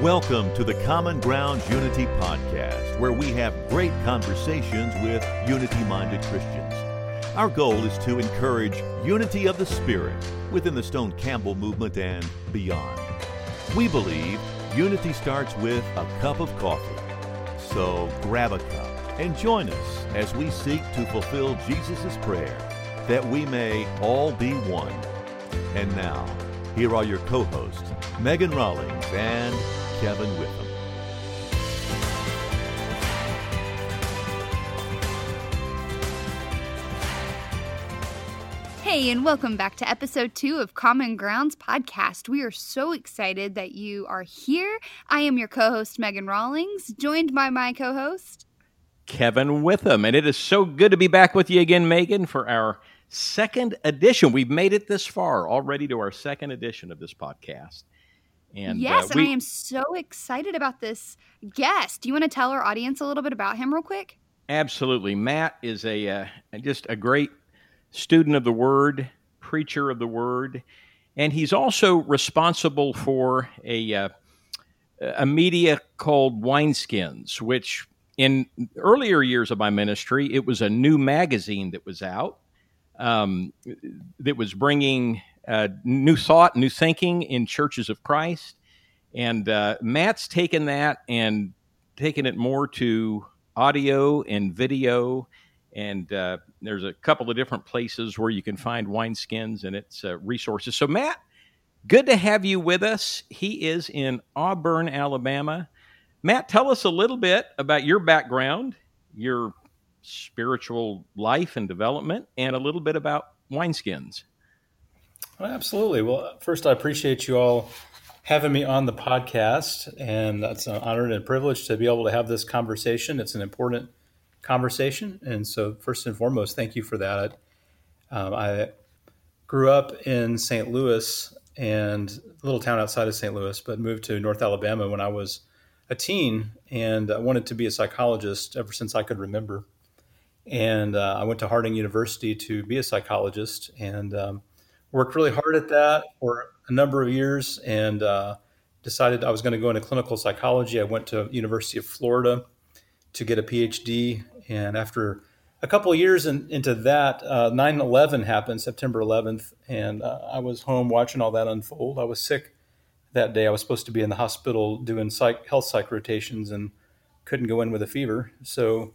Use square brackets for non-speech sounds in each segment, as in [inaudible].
Welcome to the Common Grounds Unity Podcast, where we have great conversations with unity minded Christians. Our goal is to encourage unity of the Spirit within the Stone Campbell movement and beyond. We believe unity starts with a cup of coffee. So grab a cup and join us as we seek to fulfill Jesus' prayer that we may all be one. And now, here are your co hosts, Megan Rawlings and Kevin Witham. Hey, and welcome back to episode two of Common Grounds Podcast. We are so excited that you are here. I am your co host, Megan Rawlings, joined by my co host, Kevin Witham. And it is so good to be back with you again, Megan, for our second edition. We've made it this far already to our second edition of this podcast. And yes, uh, we, and I am so excited about this guest. Do you want to tell our audience a little bit about him, real quick? Absolutely. Matt is a uh, just a great student of the Word, preacher of the Word, and he's also responsible for a uh, a media called Wineskins, which in earlier years of my ministry, it was a new magazine that was out um, that was bringing uh, new thought, new thinking in churches of Christ. And uh, Matt's taken that and taken it more to audio and video. And uh, there's a couple of different places where you can find wineskins and its uh, resources. So, Matt, good to have you with us. He is in Auburn, Alabama. Matt, tell us a little bit about your background, your spiritual life and development, and a little bit about wineskins. Well, absolutely. Well, first, I appreciate you all having me on the podcast, and that's an honor and a privilege to be able to have this conversation. It's an important conversation, and so first and foremost, thank you for that. Um, I grew up in St. Louis and a little town outside of St. Louis, but moved to North Alabama when I was a teen, and I wanted to be a psychologist ever since I could remember. And uh, I went to Harding University to be a psychologist and um, worked really hard at that for a number of years and uh, decided I was going to go into clinical psychology. I went to University of Florida to get a PhD. And after a couple of years in, into that, uh, 9 11 happened, September 11th, and uh, I was home watching all that unfold. I was sick that day. I was supposed to be in the hospital doing psych, health psych rotations and couldn't go in with a fever. So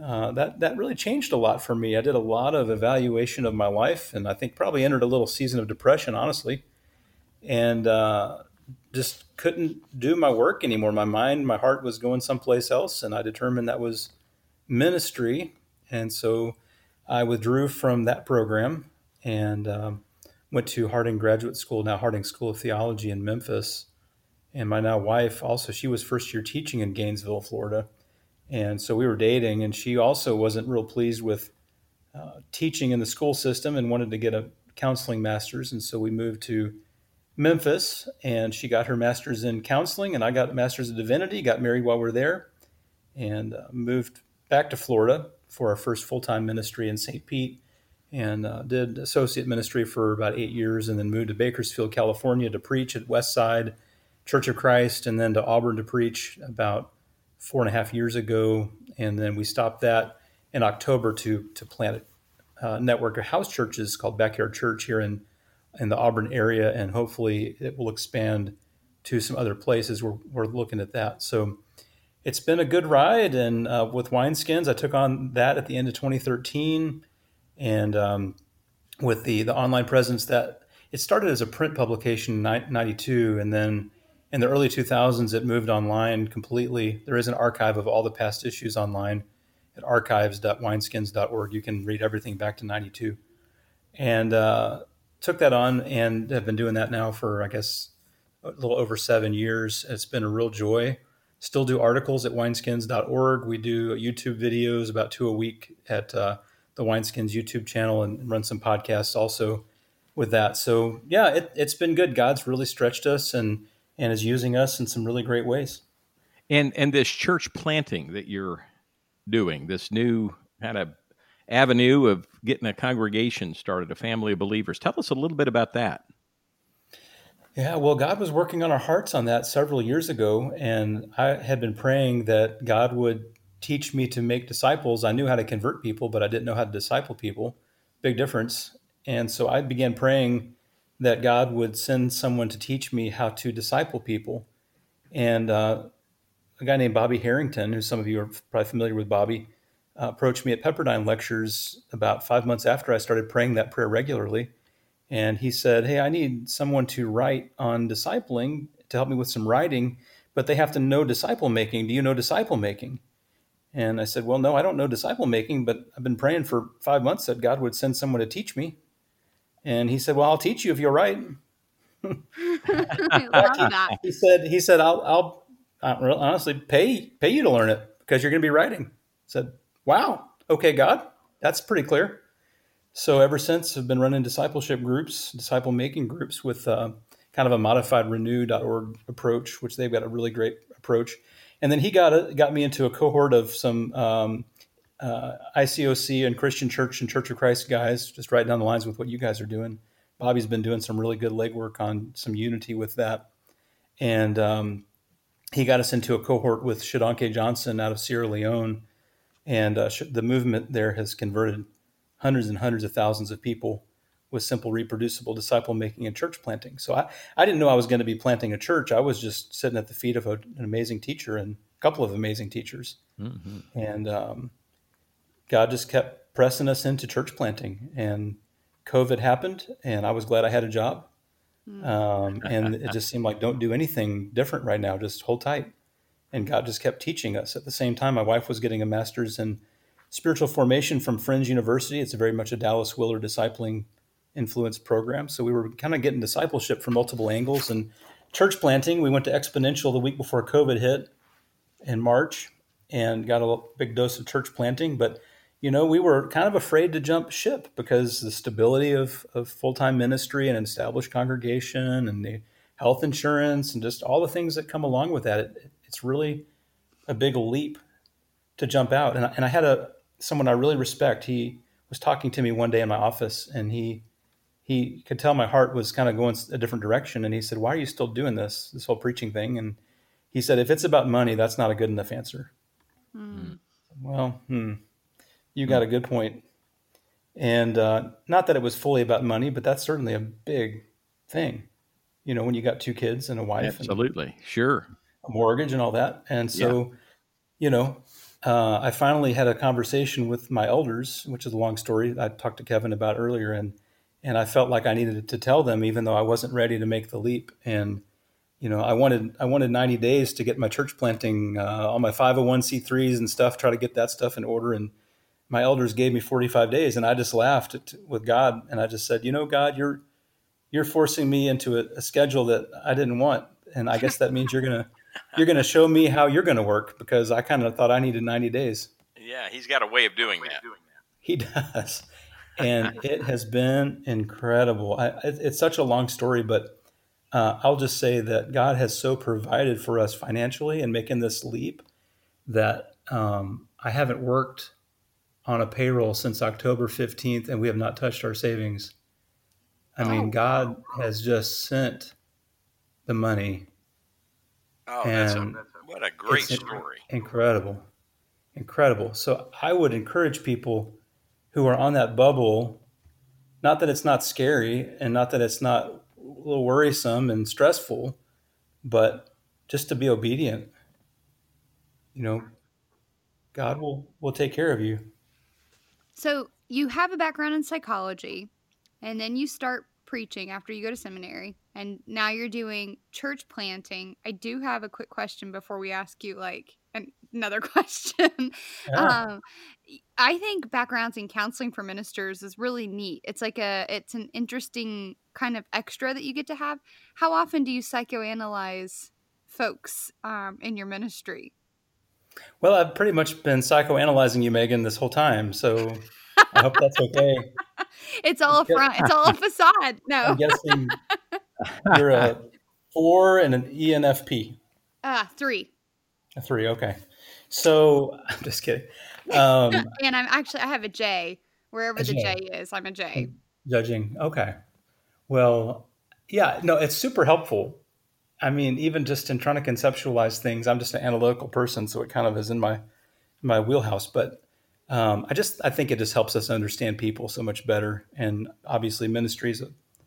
uh, that that really changed a lot for me. I did a lot of evaluation of my life, and I think probably entered a little season of depression, honestly, and uh, just couldn't do my work anymore. My mind, my heart was going someplace else, and I determined that was ministry, and so I withdrew from that program and um, went to Harding Graduate School, now Harding School of Theology in Memphis. And my now wife also, she was first year teaching in Gainesville, Florida and so we were dating, and she also wasn't real pleased with uh, teaching in the school system and wanted to get a counseling master's. And so we moved to Memphis, and she got her master's in counseling, and I got a master's of divinity. Got married while we are there, and uh, moved back to Florida for our first full time ministry in St. Pete, and uh, did associate ministry for about eight years, and then moved to Bakersfield, California, to preach at Westside Church of Christ, and then to Auburn to preach about four and a half years ago, and then we stopped that in October to to plant a network of house churches called Backyard Church here in in the Auburn area, and hopefully it will expand to some other places. We're we're looking at that. So it's been a good ride, and uh, with Wineskins, I took on that at the end of 2013, and um, with the the online presence that it started as a print publication in 92, and then in the early 2000s, it moved online completely. There is an archive of all the past issues online at archives.wineskins.org. You can read everything back to 92. And uh, took that on and have been doing that now for, I guess, a little over seven years. It's been a real joy. Still do articles at wineskins.org. We do YouTube videos about two a week at uh, the Wineskins YouTube channel and run some podcasts also with that. So, yeah, it, it's been good. God's really stretched us and and is using us in some really great ways. And and this church planting that you're doing, this new kind of avenue of getting a congregation started, a family of believers. Tell us a little bit about that. Yeah, well, God was working on our hearts on that several years ago, and I had been praying that God would teach me to make disciples. I knew how to convert people, but I didn't know how to disciple people. Big difference. And so I began praying that God would send someone to teach me how to disciple people. And uh, a guy named Bobby Harrington, who some of you are probably familiar with Bobby, uh, approached me at Pepperdine lectures about five months after I started praying that prayer regularly. And he said, Hey, I need someone to write on discipling to help me with some writing, but they have to know disciple making. Do you know disciple making? And I said, Well, no, I don't know disciple making, but I've been praying for five months that God would send someone to teach me. And he said, Well, I'll teach you if you'll write. I love that. He said, He said, I'll, I'll honestly pay pay you to learn it because you're going to be writing. I said, Wow, okay, God, that's pretty clear. So ever since, I've been running discipleship groups, disciple making groups with uh, kind of a modified renew.org approach, which they've got a really great approach. And then he got a, got me into a cohort of some um, uh, ICOC and Christian Church and Church of Christ guys, just right down the lines with what you guys are doing. Bobby's been doing some really good legwork on some unity with that, and um, he got us into a cohort with Shodankeh Johnson out of Sierra Leone, and uh, the movement there has converted hundreds and hundreds of thousands of people with simple, reproducible disciple making and church planting. So I, I didn't know I was going to be planting a church. I was just sitting at the feet of a, an amazing teacher and a couple of amazing teachers. Mm-hmm. And um, God just kept pressing us into church planting. And COVID happened, and I was glad I had a job. Mm. Um, and [laughs] it just seemed like don't do anything different right now. Just hold tight. And God just kept teaching us. At the same time, my wife was getting a master's in spiritual formation from Friends University. It's very much a Dallas Willard discipling influence program. So we were kind of getting discipleship from multiple angles and church planting. We went to Exponential the week before COVID hit in March and got a big dose of church planting. But, you know, we were kind of afraid to jump ship because the stability of, of full time ministry and established congregation and the health insurance and just all the things that come along with that. It, it's really a big leap to jump out. And I, and I had a, someone I really respect. He was talking to me one day in my office, and he he could tell my heart was kind of going a different direction. And he said, "Why are you still doing this this whole preaching thing?" And he said, "If it's about money, that's not a good enough answer." Mm. Well, hmm, you got a good point. And uh, not that it was fully about money, but that's certainly a big thing. You know, when you got two kids and a wife, absolutely, sure, a mortgage and all that. And so, yeah. you know, uh, I finally had a conversation with my elders, which is a long story I talked to Kevin about earlier, and and I felt like I needed to tell them, even though I wasn't ready to make the leap. And you know, I wanted I wanted 90 days to get my church planting, uh, all my 501c3s and stuff, try to get that stuff in order. And my elders gave me 45 days, and I just laughed at, with God, and I just said, you know, God, you're you're forcing me into a, a schedule that I didn't want, and I guess that means you're gonna [laughs] you're going to show me how you're going to work because I kind of thought I needed 90 days. Yeah, he's got a way of doing that. He does. And it has been incredible. I, it, it's such a long story, but uh, I'll just say that God has so provided for us financially and making this leap that um, I haven't worked on a payroll since October 15th and we have not touched our savings. I mean, oh, God has just sent the money Oh, that's a, what a great story. Incredible. Incredible. So I would encourage people who are on that bubble, not that it's not scary and not that it's not a little worrisome and stressful, but just to be obedient. You know, God will will take care of you. So you have a background in psychology, and then you start preaching after you go to seminary and now you're doing church planting. I do have a quick question before we ask you like another [laughs] question. Yeah. Um, I think backgrounds in counseling for ministers is really neat. It's like a it's an interesting kind of extra that you get to have. How often do you psychoanalyze folks um, in your ministry? Well, I've pretty much been psychoanalyzing you, Megan, this whole time. So I hope that's okay. [laughs] it's all a front. It's all a facade. No. I'm guessing [laughs] you're a four and an ENFP. Uh, three. A three. Okay. So [laughs] I'm just kidding. Um, and I'm actually I have a J wherever a the J. J is. I'm a J. Judging. Okay. Well, Yeah, no, it's super helpful. I mean, even just in trying to conceptualize things, I'm just an analytical person, so it kind of is in my my wheelhouse. But um, I just I think it just helps us understand people so much better, and obviously ministries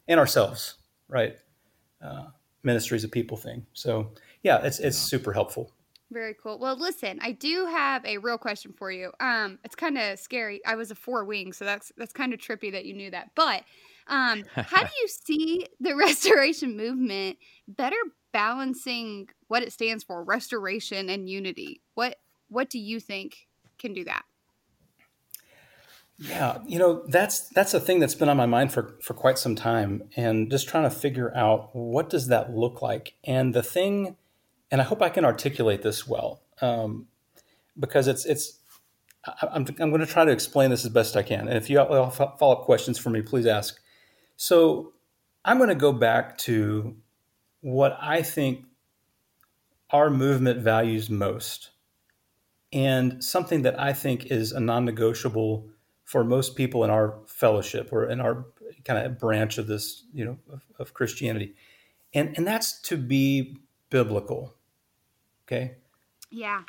and ourselves, right? Uh, ministries a people thing. So yeah, it's it's super helpful. Very cool. Well, listen, I do have a real question for you. Um, it's kind of scary. I was a four wing, so that's that's kind of trippy that you knew that. But um, how do [laughs] you see the [laughs] restoration movement better balancing what it stands for, restoration and unity? What what do you think can do that? Yeah, you know that's that's a thing that's been on my mind for for quite some time, and just trying to figure out what does that look like. And the thing, and I hope I can articulate this well, um, because it's it's. I'm, I'm going to try to explain this as best I can. And if you have follow up questions for me, please ask. So I'm going to go back to what I think our movement values most, and something that I think is a non negotiable for most people in our fellowship or in our kind of branch of this, you know, of, of Christianity. And, and that's to be biblical. Okay. Yeah.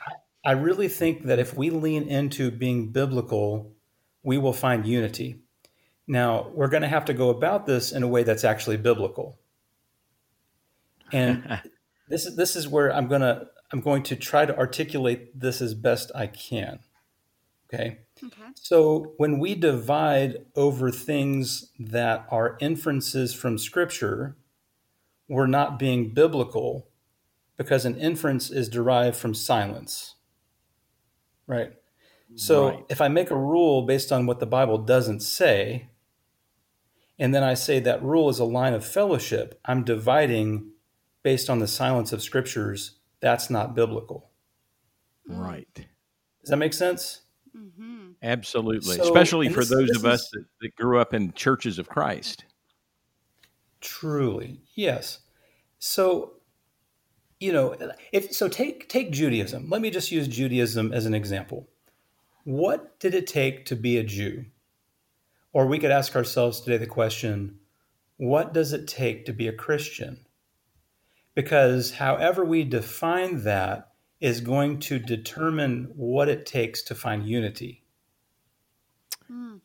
I, I really think that if we lean into being biblical, we will find unity. Now, we're going to have to go about this in a way that's actually biblical. And [laughs] this is this is where I'm going to I'm going to try to articulate this as best I can. Okay? Okay. So when we divide over things that are inferences from Scripture, we're not being biblical because an inference is derived from silence. Right? So Right. if I make a rule based on what the Bible doesn't say, and then I say that rule is a line of fellowship, I'm dividing based on the silence of Scriptures. That's not biblical. Right. Does that make sense? Mm-hmm. Absolutely. So- Especially for this- those this of us that, that grew up in churches of Christ. Truly, yes. So, you know, if so, take take Judaism. Let me just use Judaism as an example. What did it take to be a Jew? Or we could ask ourselves today the question, what does it take to be a Christian? Because however we define that is going to determine what it takes to find unity, Mm.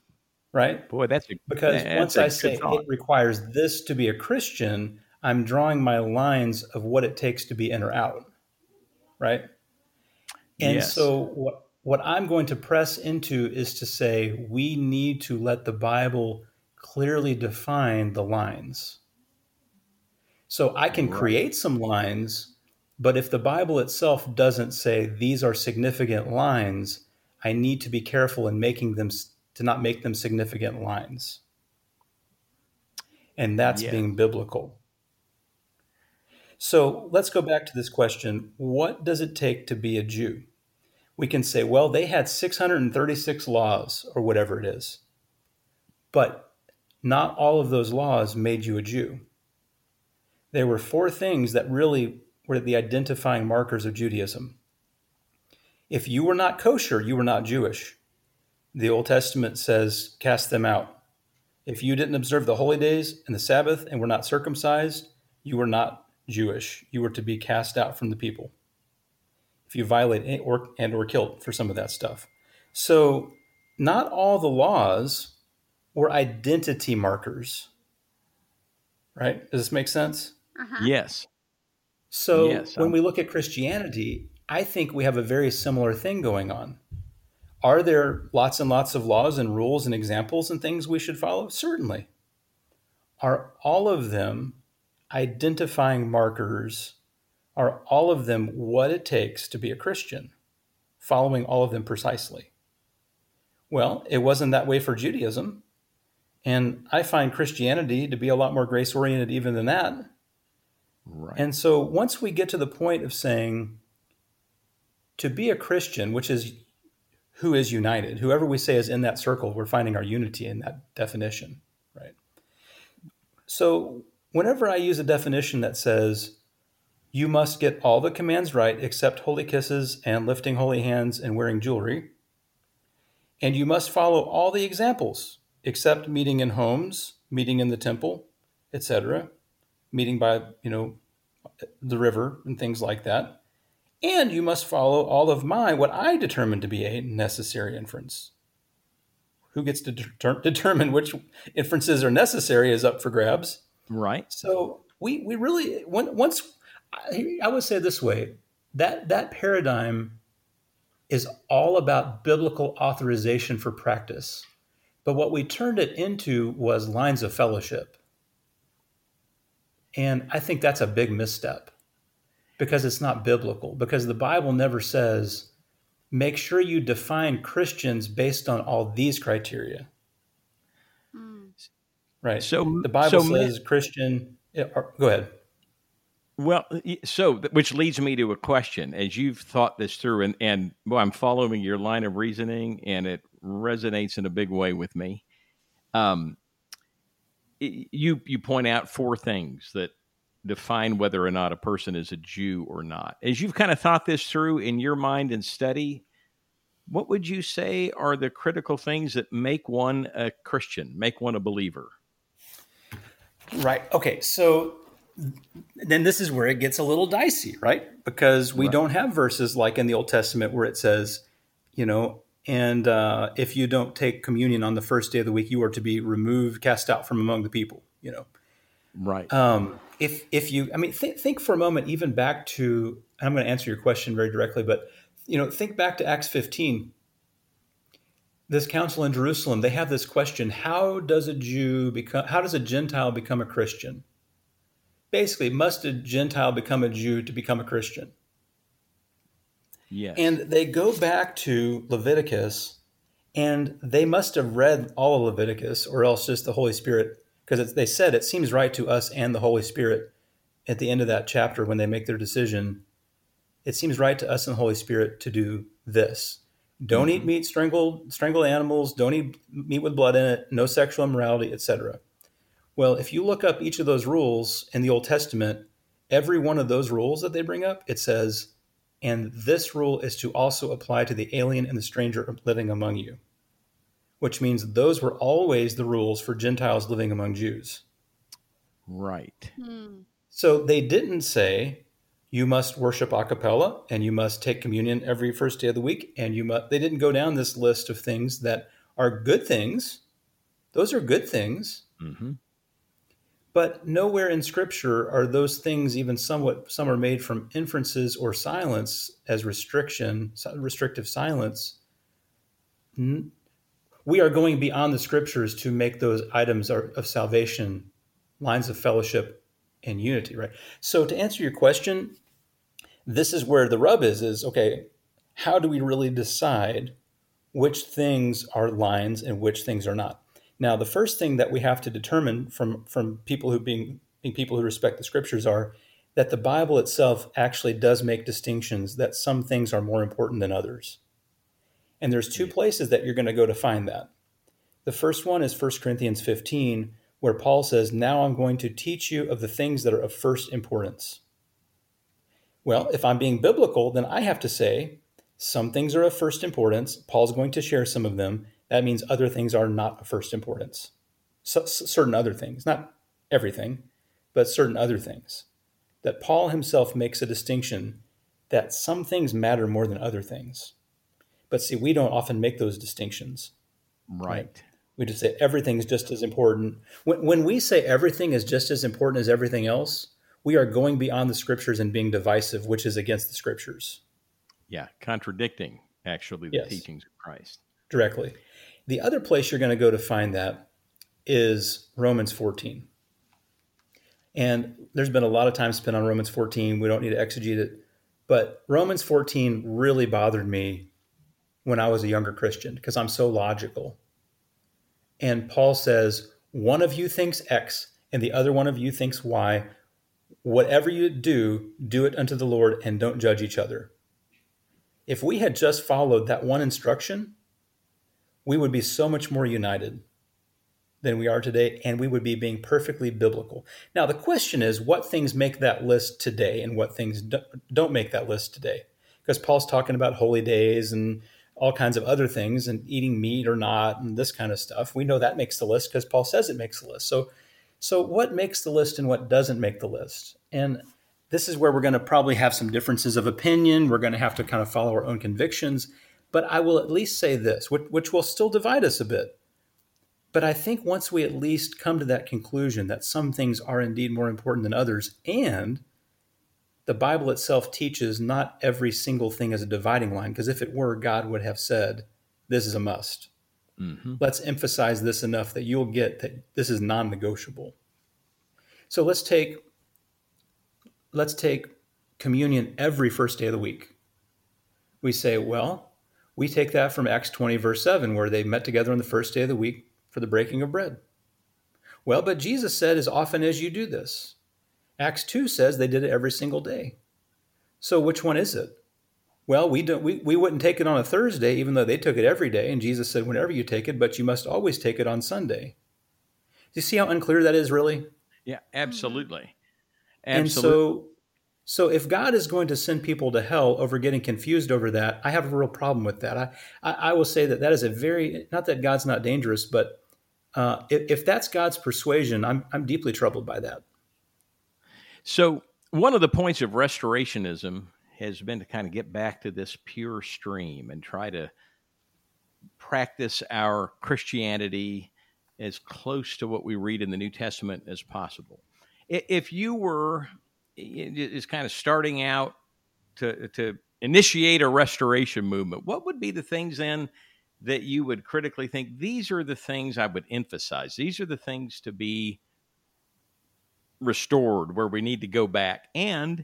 right? Boy, that's a Because that's once a I good say thought. it requires this to be a Christian, I'm drawing my lines of what it takes to be in or out, right? And Yes. so what what I'm going to press into is to say we need to let the Bible clearly define the lines. So I can Right. create some lines, but if the Bible itself doesn't say these are significant lines, I need to be careful in making them to not make them significant lines. And that's Yeah. being biblical. So let's go back to this question what does it take to be a Jew? We can say, well, they had 636 laws or whatever it is, but not all of those laws made you a Jew. There were four things that really were the identifying markers of Judaism. If you were not kosher, you were not Jewish. The Old Testament says, cast them out. If you didn't observe the holy days and the Sabbath and were not circumcised, you were not Jewish. You were to be cast out from the people. If you violate and or, and or killed for some of that stuff. So not all the laws were identity markers. Right? Does this make sense? Uh-huh. Yes. So Yes, when I'm- we look at Christianity, I think we have a very similar thing going on. Are there lots and lots of laws and rules and examples and things we should follow? Certainly. Are all of them identifying markers? Are all of them what it takes to be a Christian? Following all of them precisely. Well, it wasn't that way for Judaism. And I find Christianity to be a lot more grace oriented even than that. Right. And so once we get to the point of saying to be a Christian, which is who is united, whoever we say is in that circle, we're finding our unity in that definition, right? So whenever I use a definition that says you must get all the commands right except holy kisses and lifting holy hands and wearing jewelry, and you must follow all the examples except meeting in homes, meeting in the temple, etc meeting by, you know, the river and things like that. And you must follow all of my, what I determine to be a necessary inference. Who gets to de- determine which inferences are necessary is up for grabs. Right. So we, we really, when, once, I would say this way that, that paradigm is all about biblical authorization for practice. But what we turned it into was lines of fellowship. And I think that's a big misstep because it's not biblical, because the Bible never says, make sure you define Christians based on all these criteria. Mm. Right. So the Bible so says Christian. Go ahead. Well, so which leads me to a question. As you've thought this through, and and well, I'm following your line of reasoning, and it resonates in a big way with me. Um, you you point out four things that define whether or not a person is a Jew or not. As you've kind of thought this through in your mind and study, what would you say are the critical things that make one a Christian, make one a believer? Right. Okay. So then this is where it gets a little dicey, right? Because we right. don't have verses like in the Old Testament where it says, you know, and uh, if you don't take communion on the first day of the week, you are to be removed, cast out from among the people. You know, right? Um, if if you, I mean, th- think for a moment, even back to. I'm going to answer your question very directly, but you know, think back to Acts 15. This council in Jerusalem, they have this question: How does a Jew become? How does a Gentile become a Christian? basically, must a Gentile become a Jew to become a Christian? Yes. And they go back to Leviticus, and they must have read all of Leviticus, or else just the Holy Spirit, because they said it seems right to us and the Holy Spirit at the end of that chapter when they make their decision. It seems right to us and the Holy Spirit to do this. Don't mm-hmm. eat meat, strangled, strangled animals. Don't eat meat with blood in it. No sexual immorality, etc. Well, if you look up each of those rules in the Old Testament, every one of those rules that they bring up, it says, and this rule is to also apply to the alien and the stranger living among you, which means those were always the rules for Gentiles living among Jews. Right. Hmm. So they didn't say, you must worship a cappella and you must take communion every first day of the week and you must they didn't go down this list of things that are good things those are good things mm-hmm. But nowhere in Scripture are those things even somewhat. Some are made from inferences or silence as restriction, restrictive silence. We are going beyond the Scriptures to make those items of salvation lines of fellowship and unity. Right. So to answer your question, this is where the rub is. Is okay. How do we really decide which things are lines and which things are not? Now, the first thing that we have to determine from, from people who being, being people who respect the scriptures are that the Bible itself actually does make distinctions that some things are more important than others. And there's two places that you're going to go to find that. The first one is 1 Corinthians 15, where Paul says, Now I'm going to teach you of the things that are of first importance. Well, if I'm being biblical, then I have to say some things are of first importance. Paul's going to share some of them, that means other things are not of first importance. So, certain other things, not everything, but certain other things. That Paul himself makes a distinction that some things matter more than other things. But see, we don't often make those distinctions. Right. right? We just say everything's just as important. When, when we say everything is just as important as everything else, we are going beyond the scriptures and being divisive, which is against the scriptures. Yeah, contradicting actually the yes. teachings of Christ. Directly. The other place you're going to go to find that is Romans 14. And there's been a lot of time spent on Romans 14. We don't need to exegete it. But Romans 14 really bothered me when I was a younger Christian because I'm so logical. And Paul says, one of you thinks X and the other one of you thinks Y. Whatever you do, do it unto the Lord and don't judge each other. If we had just followed that one instruction, we would be so much more united than we are today, and we would be being perfectly biblical. Now, the question is what things make that list today and what things don't make that list today? Because Paul's talking about holy days and all kinds of other things and eating meat or not and this kind of stuff. We know that makes the list because Paul says it makes the list. So, So, what makes the list and what doesn't make the list? And this is where we're going to probably have some differences of opinion. We're going to have to kind of follow our own convictions. But I will at least say this, which, which will still divide us a bit. But I think once we at least come to that conclusion that some things are indeed more important than others, and the Bible itself teaches not every single thing is a dividing line, because if it were, God would have said, This is a must. Mm-hmm. Let's emphasize this enough that you'll get that this is non negotiable. So let's take let's take communion every first day of the week. We say, well, we take that from Acts 20, verse 7, where they met together on the first day of the week for the breaking of bread. Well, but Jesus said, as often as you do this. Acts 2 says they did it every single day. So which one is it? Well, we don't we, we wouldn't take it on a Thursday, even though they took it every day, and Jesus said, whenever you take it, but you must always take it on Sunday. Do you see how unclear that is really? Yeah, absolutely. absolutely. And so so if God is going to send people to hell over getting confused over that, I have a real problem with that. I, I, I will say that that is a very, not that God's not dangerous, but uh, if, if that's God's persuasion, I'm, I'm deeply troubled by that. So one of the points of restorationism has been to kind of get back to this pure stream and try to practice our Christianity as close to what we read in the New Testament as possible. If you were is kind of starting out to to initiate a restoration movement, what would be the things then that you would critically think these are the things I would emphasize? These are the things to be restored where we need to go back. And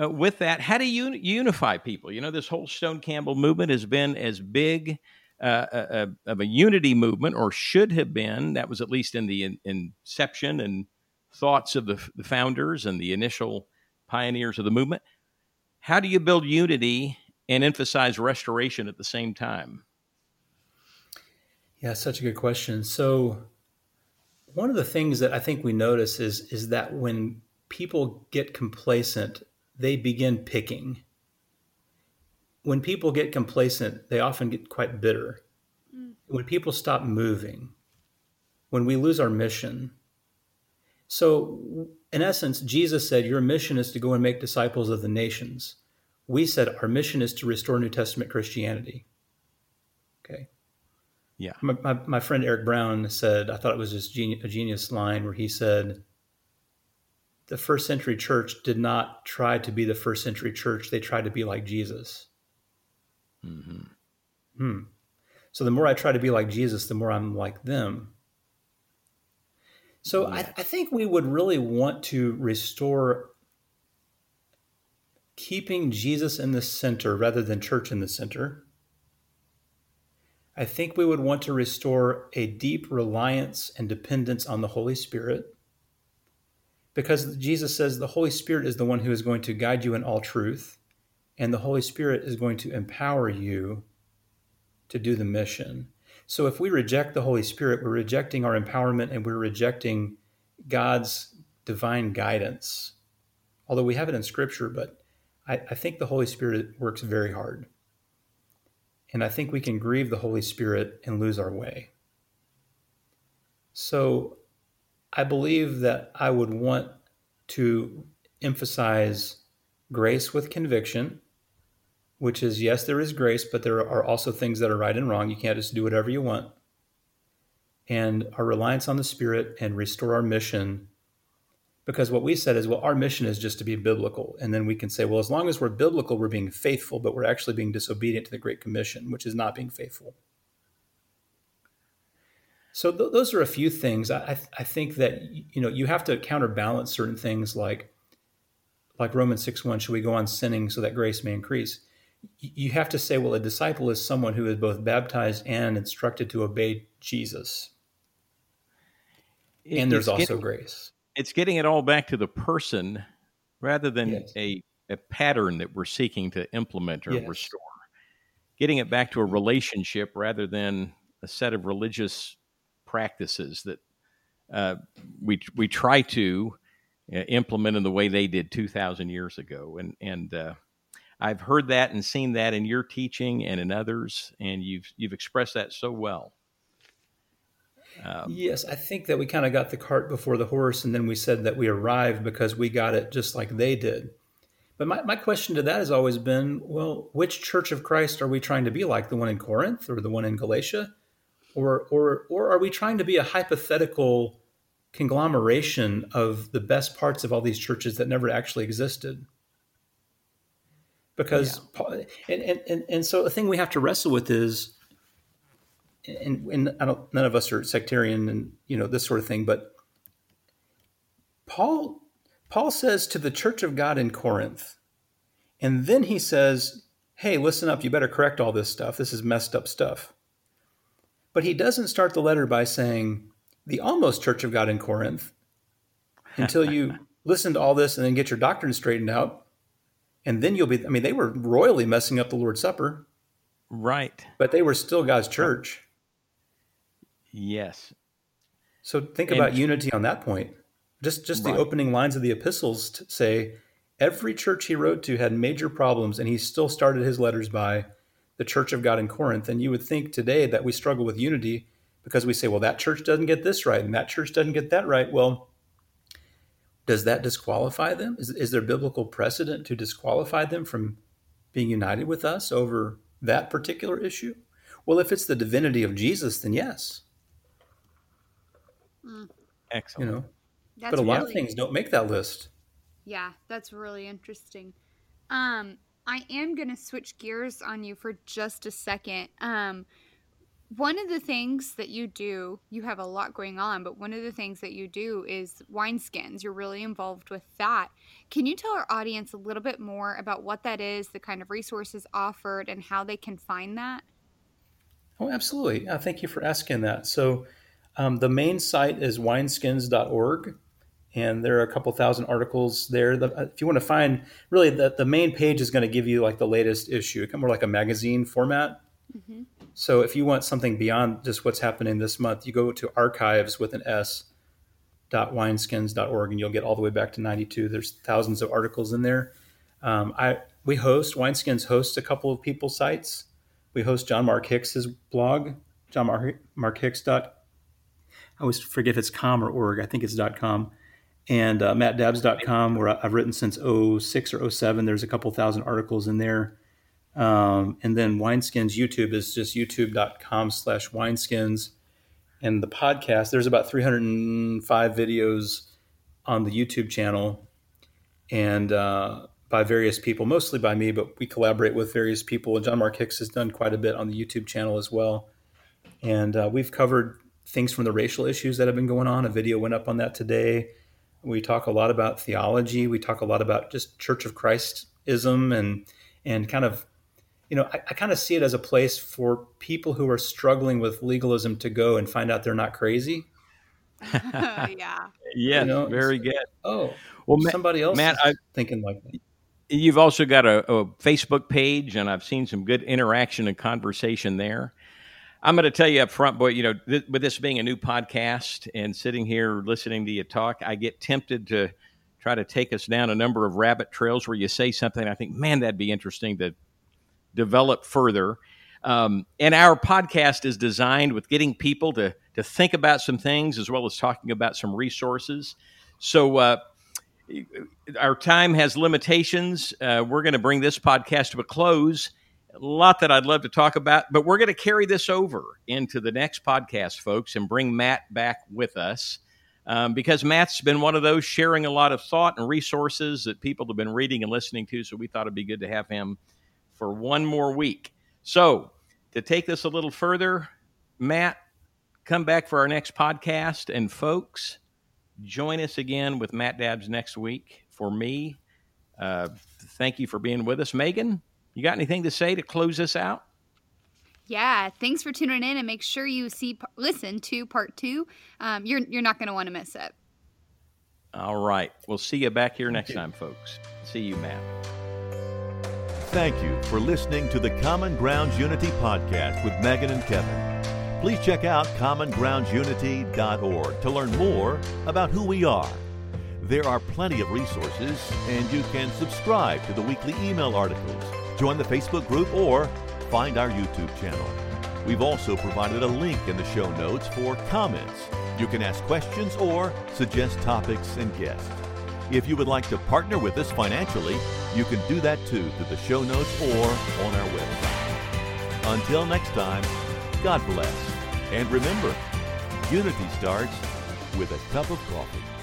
uh, with that how do you unify people? You know this whole stone campbell movement has been as big uh, a, uh, uh, of a unity movement or should have been. That was at least in the in, inception and thoughts of the, the founders and the initial pioneers of the movement. How do you build unity and emphasize restoration at the same time? Yeah, such a good question. So, one of the things that I think we notice is is that when people get complacent, they begin picking. When people get complacent, they often get quite bitter. Mm. When people stop moving, when we lose our mission, so, in essence, Jesus said, Your mission is to go and make disciples of the nations. We said, Our mission is to restore New Testament Christianity. Okay. Yeah. My, my, my friend Eric Brown said, I thought it was just genius, a genius line where he said, The first century church did not try to be the first century church, they tried to be like Jesus. Mm-hmm. Hmm. So, the more I try to be like Jesus, the more I'm like them. So I, I think we would really want to restore keeping Jesus in the center rather than church in the center. I think we would want to restore a deep reliance and dependence on the Holy Spirit because Jesus says the Holy Spirit is the one who is going to guide you in all truth, and the Holy Spirit is going to empower you to do the mission. So if we reject the Holy Spirit, we're rejecting our empowerment and we're rejecting God's divine guidance. Although we have it in Scripture, but I, I think the Holy Spirit works very hard. And I think we can grieve the Holy Spirit and lose our way. So I believe that I would want to emphasize grace with conviction which is yes, there is grace, but there are also things that are right and wrong. You can't just do whatever you want. And our reliance on the Spirit and restore our mission. Because what we said is, well, our mission is just to be biblical. And then we can say, well, as long as we're biblical, we're being faithful, but we're actually being disobedient to the Great Commission, which is not being faithful. So th- those are a few things. I, th- I think that you know you have to counterbalance certain things like like Romans 6 1, should we go on sinning so that grace may increase? You have to say, well, a disciple is someone who is both baptized and instructed to obey Jesus. and there's also getting, grace. It's getting it all back to the person rather than yes. a, a pattern that we're seeking to implement or yes. restore. Getting it back to a relationship rather than a set of religious practices that uh, we we try to uh, implement in the way they did two thousand years ago, and and uh, I've heard that and seen that in your teaching and in others, and you've you've expressed that so well. Um, yes, I think that we kind of got the cart before the horse, and then we said that we arrived because we got it just like they did. But my, my question to that has always been well, which church of Christ are we trying to be like? The one in Corinth or the one in Galatia? Or, or, or are we trying to be a hypothetical conglomeration of the best parts of all these churches that never actually existed? Because, yeah. and, and, and so the thing we have to wrestle with is, and, and none of us are sectarian and, you know, this sort of thing, but Paul Paul says to the church of God in Corinth, and then he says, Hey, listen up, you better correct all this stuff. This is messed up stuff. But he doesn't start the letter by saying, The almost church of God in Corinth, until you [laughs] listen to all this and then get your doctrine straightened out. And then you'll be, I mean, they were royally messing up the Lord's Supper. Right. But they were still God's church. Yes. So think and, about unity on that point. Just just right. the opening lines of the epistles say every church he wrote to had major problems, and he still started his letters by the Church of God in Corinth. And you would think today that we struggle with unity because we say, well, that church doesn't get this right, and that church doesn't get that right. Well, does that disqualify them? Is, is there biblical precedent to disqualify them from being united with us over that particular issue? Well, if it's the divinity of Jesus, then yes. Mm. Excellent. You know, that's but a lot of things don't make that list. Yeah, that's really interesting. Um, I am going to switch gears on you for just a second. Um, one of the things that you do, you have a lot going on, but one of the things that you do is wineskins. You're really involved with that. Can you tell our audience a little bit more about what that is, the kind of resources offered, and how they can find that? Oh, absolutely. Uh, thank you for asking that. So, um, the main site is wineskins.org and there are a couple thousand articles there. The, uh, if you want to find, really, the, the main page is going to give you like the latest issue, more like a magazine format. Mm-hmm. So if you want something beyond just what's happening this month, you go to archives with an S dot wineskins.org and you'll get all the way back to 92 there's thousands of articles in there um, i we host wineskins hosts a couple of people sites we host john mark hicks's blog john mark, mark hicks dot i always forget if it's com or org i think it's dot com and uh, mattdabbs.com where I've written since 06 or 07. There's a couple thousand articles in there. Um, and then Wineskins YouTube is just youtube.com slash wineskins. And the podcast, there's about 305 videos on the YouTube channel and uh, by various people, mostly by me, but we collaborate with various people. John Mark Hicks has done quite a bit on the YouTube channel as well. And uh, we've covered things from the racial issues that have been going on. A video went up on that today. We talk a lot about theology. We talk a lot about just Church of Christism and and kind of, you know, I, I kind of see it as a place for people who are struggling with legalism to go and find out they're not crazy. [laughs] yeah. Yeah. You know, very good. Oh, well, somebody else Matt, I, thinking like that. You've also got a, a, Facebook page, and I've seen some good interaction and conversation there. I'm going to tell you up front, boy, you know, th- with this being a new podcast and sitting here listening to you talk, I get tempted to try to take us down a number of rabbit trails where you say something. I think, man, that'd be interesting to develop further. Um, and our podcast is designed with getting people to to think about some things as well as talking about some resources. So uh, our time has limitations. Uh, we're going to bring this podcast to a close a lot that I'd love to talk about, but we're going to carry this over into the next podcast, folks, and bring Matt back with us. Um, because Matt's been one of those sharing a lot of thought and resources that people have been reading and listening to. So we thought it'd be good to have him for one more week. So to take this a little further, Matt, come back for our next podcast. And folks, join us again with Matt Dabbs next week. For me, uh, thank you for being with us. Megan, you got anything to say to close this out? Yeah, thanks for tuning in, and make sure you see listen to part two. Um, you're you're not going to want to miss it. All right, we'll see you back here next time, folks. See you, Matt. Thank you for listening to the Common Grounds Unity podcast with Megan and Kevin. Please check out commongroundsunity.org to learn more about who we are. There are plenty of resources, and you can subscribe to the weekly email articles join the Facebook group, or find our YouTube channel. We've also provided a link in the show notes for comments. You can ask questions or suggest topics and guests. If you would like to partner with us financially, you can do that too through the show notes or on our website. Until next time, God bless. And remember, unity starts with a cup of coffee.